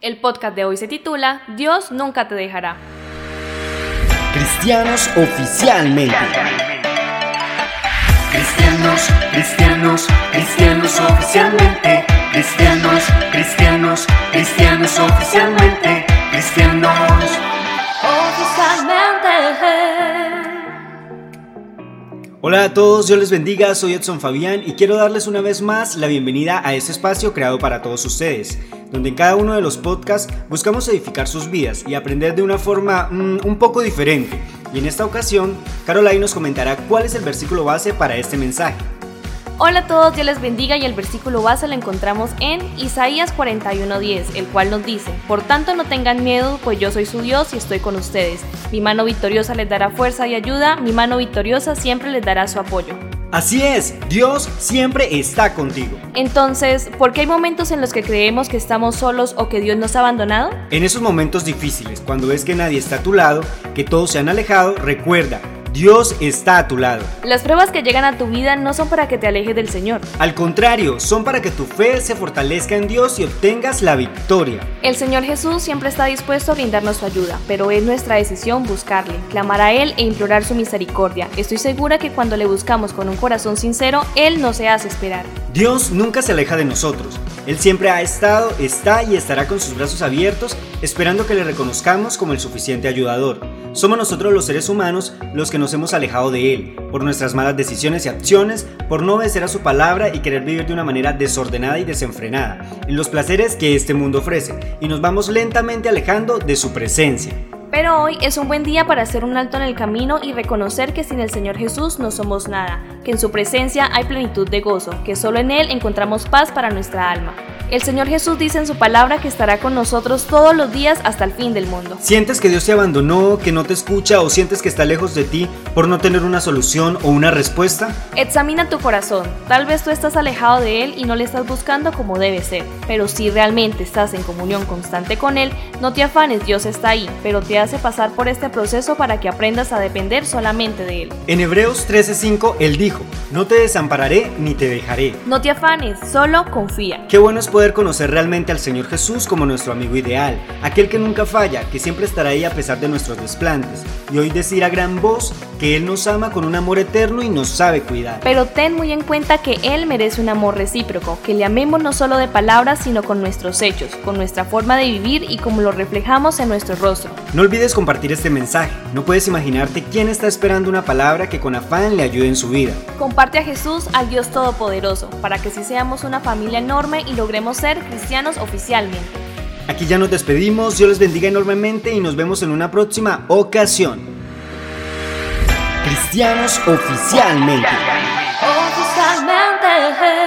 El podcast de hoy se titula Dios nunca te dejará. Cristianos oficialmente. Cristianos, cristianos, cristianos oficialmente. Cristianos, cristianos, cristianos oficialmente. Cristianos. Hola a todos, Dios les bendiga, soy Edson Fabián y quiero darles una vez más la bienvenida a este espacio creado para todos ustedes, donde en cada uno de los podcasts buscamos edificar sus vidas y aprender de una forma mm, un poco diferente. Y en esta ocasión, Caroline nos comentará cuál es el versículo base para este mensaje. Hola a todos, Dios les bendiga y el versículo base lo encontramos en Isaías 41:10, el cual nos dice, Por tanto no tengan miedo, pues yo soy su Dios y estoy con ustedes. Mi mano victoriosa les dará fuerza y ayuda, mi mano victoriosa siempre les dará su apoyo. Así es, Dios siempre está contigo. Entonces, ¿por qué hay momentos en los que creemos que estamos solos o que Dios nos ha abandonado? En esos momentos difíciles, cuando ves que nadie está a tu lado, que todos se han alejado, recuerda, Dios está a tu lado. Las pruebas que llegan a tu vida no son para que te alejes del Señor. Al contrario, son para que tu fe se fortalezca en Dios y obtengas la victoria. El Señor Jesús siempre está dispuesto a brindarnos su ayuda, pero es nuestra decisión buscarle, clamar a Él e implorar su misericordia. Estoy segura que cuando le buscamos con un corazón sincero, Él no se hace esperar. Dios nunca se aleja de nosotros. Él siempre ha estado, está y estará con sus brazos abiertos, esperando que le reconozcamos como el suficiente ayudador. Somos nosotros los seres humanos los que nos hemos alejado de Él, por nuestras malas decisiones y acciones, por no obedecer a su palabra y querer vivir de una manera desordenada y desenfrenada, en los placeres que este mundo ofrece, y nos vamos lentamente alejando de su presencia. Pero hoy es un buen día para hacer un alto en el camino y reconocer que sin el Señor Jesús no somos nada, que en su presencia hay plenitud de gozo, que solo en Él encontramos paz para nuestra alma. El Señor Jesús dice en su palabra que estará con nosotros todos los días hasta el fin del mundo. ¿Sientes que Dios te abandonó, que no te escucha o sientes que está lejos de ti por no tener una solución o una respuesta? Examina tu corazón. Tal vez tú estás alejado de Él y no le estás buscando como debe ser. Pero si realmente estás en comunión constante con Él, no te afanes, Dios está ahí, pero te hace pasar por este proceso para que aprendas a depender solamente de Él. En Hebreos 13:5 Él dijo, no te desampararé ni te dejaré. No te afanes, solo confía. Qué bueno es poder conocer realmente al Señor Jesús como nuestro amigo ideal, aquel que nunca falla, que siempre estará ahí a pesar de nuestros desplantes, y hoy decir a gran voz que Él nos ama con un amor eterno y nos sabe cuidar. Pero ten muy en cuenta que Él merece un amor recíproco, que le amemos no solo de palabras, sino con nuestros hechos, con nuestra forma de vivir y como lo reflejamos en nuestro rostro. No olvides compartir este mensaje, no puedes imaginarte quién está esperando una palabra que con afán le ayude en su vida. Comparte a Jesús, al Dios Todopoderoso, para que así seamos una familia enorme y logremos ser cristianos oficialmente. Aquí ya nos despedimos, Dios les bendiga enormemente y nos vemos en una próxima ocasión. Cristianos oficialmente. Oficialmente. Eh.